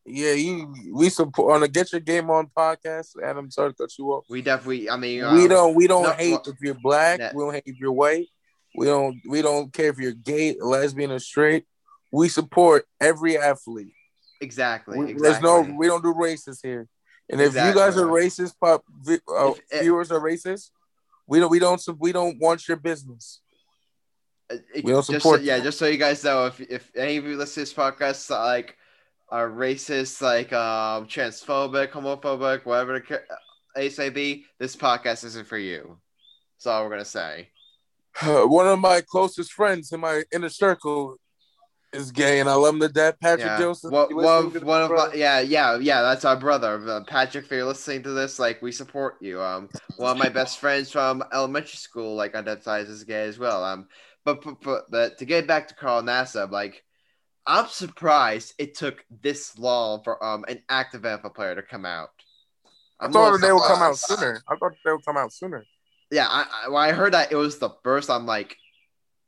Yeah, you we support on a Get Your Game On podcast. Adam, sorry to cut you off. We definitely, I mean, we um, don't we don't no, hate if you're black. That, we don't hate if you're white. We don't we don't care if you're gay, lesbian, or straight. We support every athlete. Exactly. We, exactly. There's no we don't do racist here. And if exactly. you guys are racist, pop uh, if, viewers are racist, we don't we don't we don't want your business. Uh, it, we don't support. Just, yeah, just so you guys know, if if any of you listen to this podcast like are racist, like um transphobic, homophobic, whatever the case may be, this podcast isn't for you. That's all we're gonna say. one of my closest friends in my inner circle is gay, and I love him to death. Patrick yeah. Joseph. Of, one of my, yeah, yeah, yeah. That's our brother, uh, Patrick. If you're listening to this, like, we support you. Um, one of my best friends from elementary school, like, identifies as gay as well. Um, but but, but, but to get back to Carl Nassib, like, I'm surprised it took this long for um an active NFL player to come out. I'm i thought they would come out sooner. I thought they would come out sooner yeah, I, I, when I heard that it was the first, I'm like,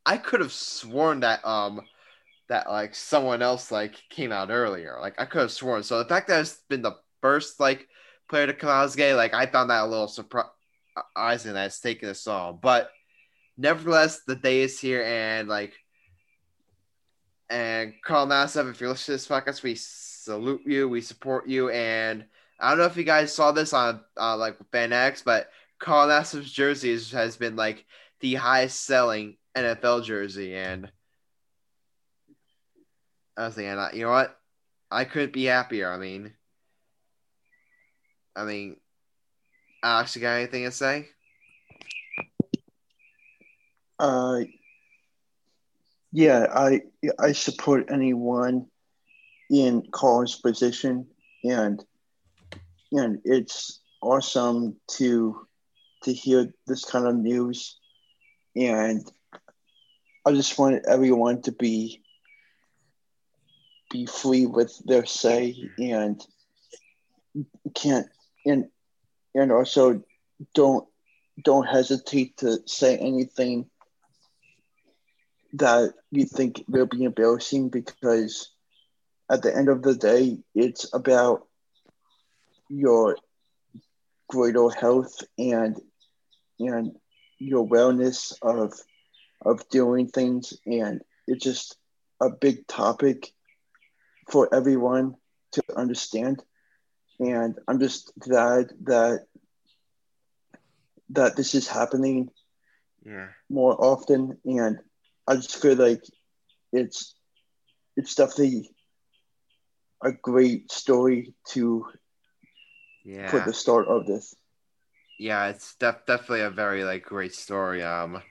I could have sworn that um that like someone else like came out earlier. Like I could have sworn. So the fact that it's been the first like player to come out as gay, like I found that a little surprising that it's taken us all. But nevertheless, the day is here, and like, and Carl Nassib, if you're listening to this podcast, we salute you, we support you, and I don't know if you guys saw this on uh, like Fan X, but Carl Nassib's jersey has been like the highest selling NFL jersey, and I was thinking, you know what? I couldn't be happier. I mean, I mean, Alex, you got anything to say? Uh, yeah, I I support anyone in Carl's position, and and it's awesome to to hear this kind of news. And I just want everyone to be be free with their say and can't and and also don't don't hesitate to say anything that you think will be embarrassing because at the end of the day it's about your greater health and and your wellness of of doing things. And it's just a big topic for everyone to understand and i'm just glad that that this is happening Yeah. more often and i just feel like it's it's definitely a great story to Yeah. for the start of this Yeah, it's def- definitely a very like great story. Um,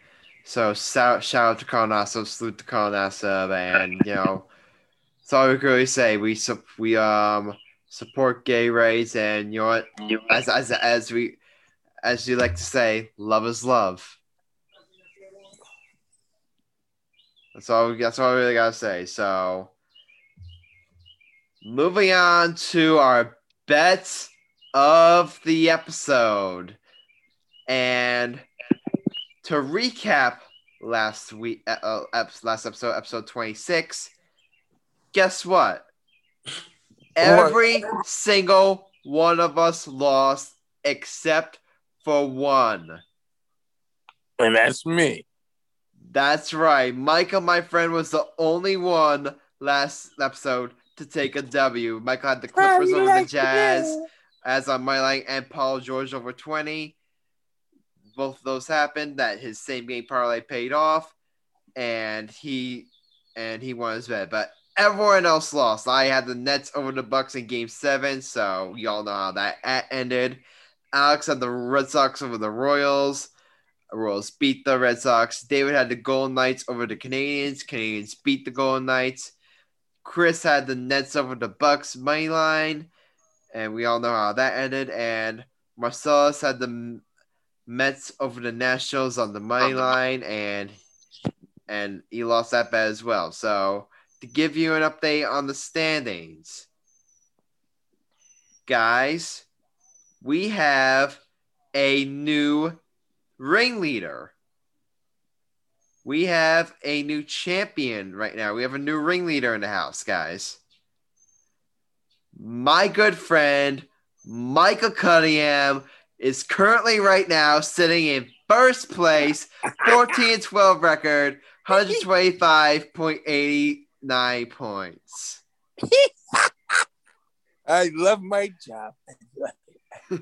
so shout shout out to Carl Nassib, salute to Carl Nassib, and you know, that's all we can really say. We sup- we um support gay rights, and you know what? As as as we as you like to say, love is love. That's all. We, that's all we really gotta say. So, moving on to our bets of the episode. And to recap last week, uh, uh, last episode, episode 26, guess what? Every single one of us lost except for one. And that's me. That's right. Michael, my friend, was the only one last episode to take a W. Michael had the Clippers over the Jazz as on my line and Paul George over 20. Both of those happened. That his same game parlay paid off, and he and he won his bet. But everyone else lost. I had the Nets over the Bucks in Game Seven, so y'all know how that ended. Alex had the Red Sox over the Royals. Royals beat the Red Sox. David had the Golden Knights over the Canadiens. Canadiens beat the Golden Knights. Chris had the Nets over the Bucks money line, and we all know how that ended. And Marcellus had the Mets over the Nationals on the money line, and and he lost that bet as well. So to give you an update on the standings, guys, we have a new ringleader. We have a new champion right now. We have a new ringleader in the house, guys. My good friend Michael Cunningham is currently right now sitting in first place, 14 and 12 record, 125.89 points. I love my job.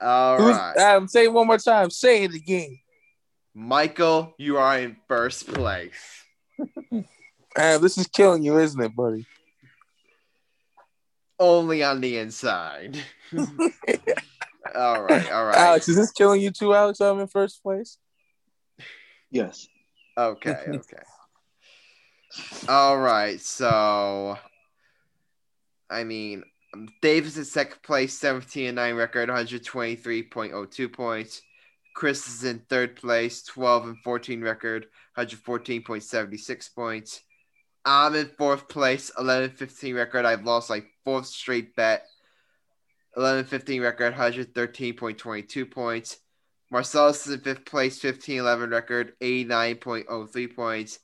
All Who's, right. um, say it one more time. Say it again. Michael, you are in first place. Uh, this is killing you, isn't it, buddy? Only on the inside. all right, all right. Alex, is this killing you too, Alex? I'm in first place. yes Okay, okay. All right, so I mean, Davis is second place, 17 and 9 record, 123.02 points. Chris is in third place, 12 and 14 record, 114.76 points. I'm in fourth place, 11 15 record. I've lost like fourth straight bet. 11 15 record, 113.22 points. Marcellus is in fifth place, 15 11 record, 89.03 points.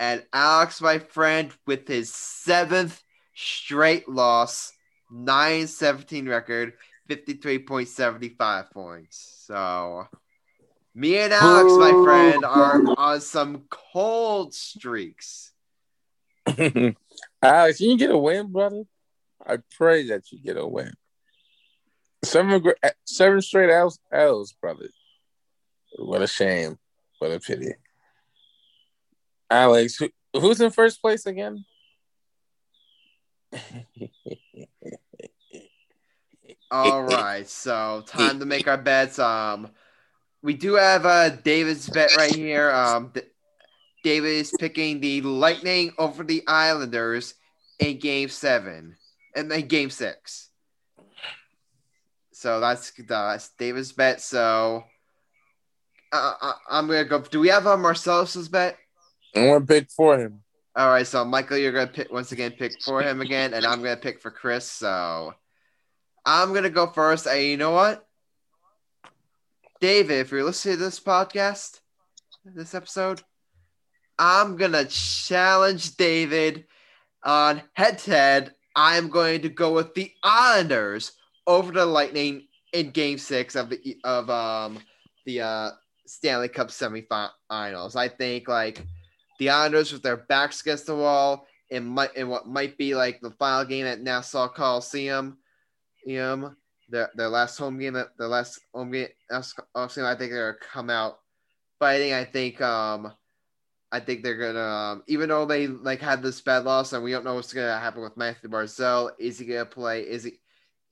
And Alex, my friend, with his seventh straight loss, 9 17 record, 53.75 points. So, me and Alex, my friend, are on some cold streaks. Alex, you get a win, brother. I pray that you get a win. Seven, seven straight L's, L's, brother. What a shame. What a pity. Alex, who, who's in first place again? All right, so time to make our bets. Um, we do have uh David's bet right here. Um, D- David is picking the Lightning over the Islanders in Game Seven, and then Game Six. So that's that's David's bet. So uh, I, I'm gonna go. Do we have a Marcellus's bet? I want to pick for him. All right, so Michael, you're gonna pick once again pick for him again, and I'm gonna pick for Chris. So I'm gonna go first. And you know what, David, if you're listening to this podcast, this episode, I'm gonna challenge David on head to head. I'm going to go with the Islanders over the Lightning in Game Six of the of um the uh, Stanley Cup semifinals. I think like the Islanders with their backs against the wall in might in what might be like the final game at Nassau Coliseum, um, their their last home game at their last home game. I think they're gonna come out fighting. I think um I think they're gonna, um, even though they like had this bad loss, and we don't know what's gonna happen with Mathew Barzal. Is he gonna play? Is he?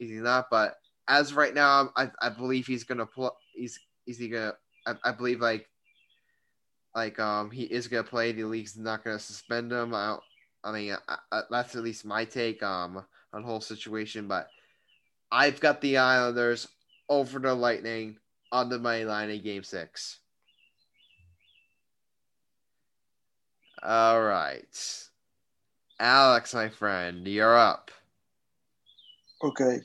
Is he not? But as right now, I, I believe he's gonna play. He's is he gonna? I, I believe like like um he is gonna play. The league's not gonna suspend him. I, I mean I, I, that's at least my take um on the whole situation. But I've got the Islanders over the Lightning on the money line in Game Six. All right. Alex, my friend, you're up. Okay.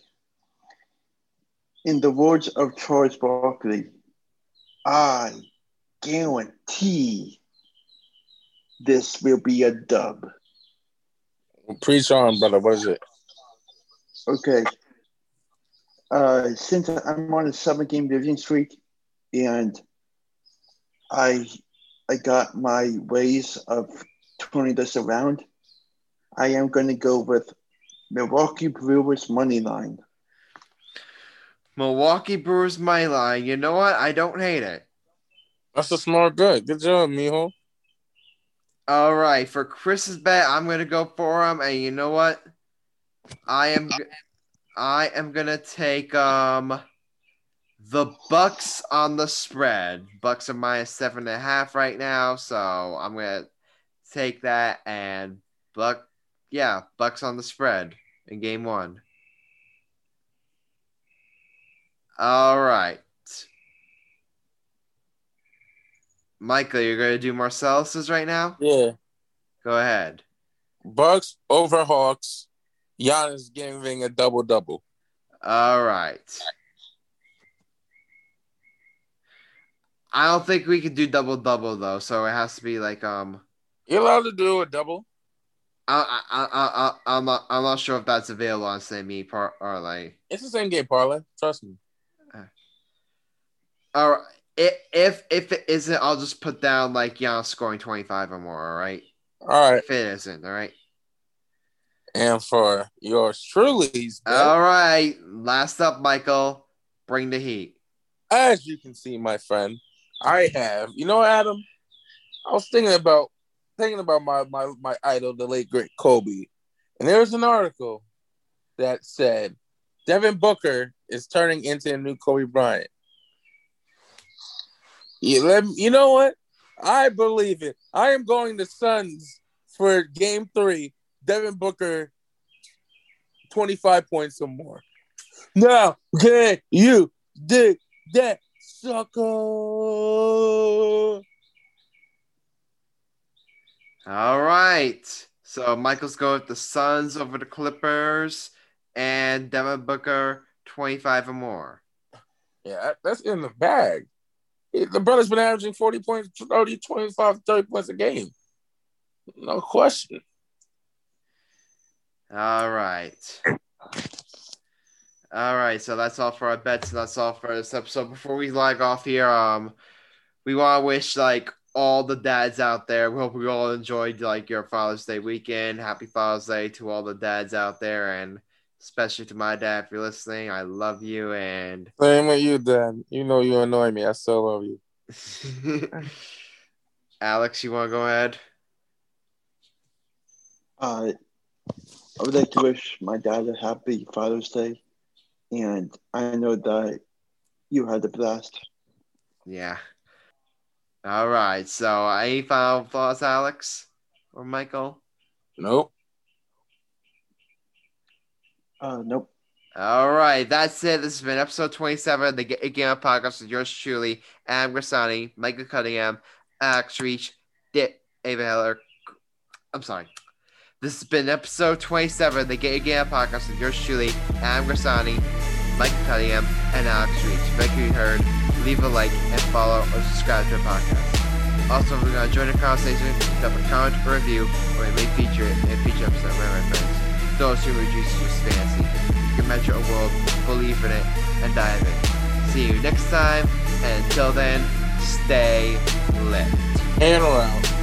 In the words of Charles Barkley, I guarantee this will be a dub. Preach on, brother. What is it? Okay. Uh, since I'm on a seven game losing streak and I I got my ways of turning this around. I am going to go with Milwaukee Brewers money line. Milwaukee Brewers money line. You know what? I don't hate it. That's a smart bet. Good job, Mijo. All right, for Chris's bet, I'm gonna go for him, and you know what? I am, I am gonna take um the Bucks on the spread. Bucks are minus seven and a half right now, so I'm gonna take that and Buck, yeah, Bucks on the spread in game one. All right, Michael, you're gonna do Marcellus's right now. Yeah, go ahead. Bucks over Hawks. Giannis giving a double double. All right. I don't think we could do double double though, so it has to be like um. You're allowed to do a double. I I I I I'm not I'm not sure if that's available on same me par or like. It's the same game parlay. Trust me. All right. If if it isn't, I'll just put down like yeah, scoring twenty five or more. All right. All right. If it isn't, all right. And for yours truly, all right. Last up, Michael. Bring the heat. As you can see, my friend, I have. You know, Adam, I was thinking about thinking about my my my idol, the late great Kobe, and there was an article that said Devin Booker is turning into a new Kobe Bryant. You, let me, you know what? I believe it. I am going to Suns for Game Three. Devin Booker, twenty five points or more. Now, can you dig that sucker. All right. So Michael's going with the Suns over the Clippers and Devin Booker 25 or more. Yeah, that's in the bag. The brother's been averaging 40 points, 30, 25, 30 points a game. No question. All right. All right, so that's all for our bets. And That's all for this episode. Before we log off here, um, we want to wish like all the dads out there. We hope we all enjoyed like your Father's Day weekend. Happy Father's Day to all the dads out there, and especially to my dad if you're listening. I love you, and same with you, Dad. You know you annoy me. I still love you. Alex, you want to go ahead? Uh, I would like to wish my dad a happy Father's Day and I know that you had the blast. Yeah. All right. So, any final thoughts, Alex or Michael? Nope. Uh, nope. All right, that's it. This has been episode 27 of the Game podcast with yours truly, Adam Grassani, Michael Cunningham, Alex Reich, Dick Ava Heller. I'm sorry. This has been episode 27 of the Game podcast with yours truly, Adam Grassani, Mike Cunningham, and Alex Reich. Thank you heard. Leave a like and follow or subscribe to our podcast. Also, if you want to join the conversation, drop a comment or review, or we may feature it in a future episode. My friends. Those who reduce just fantasy. You can measure a world, believe in it, and dive in. See you next time, and until then, stay lit. And around.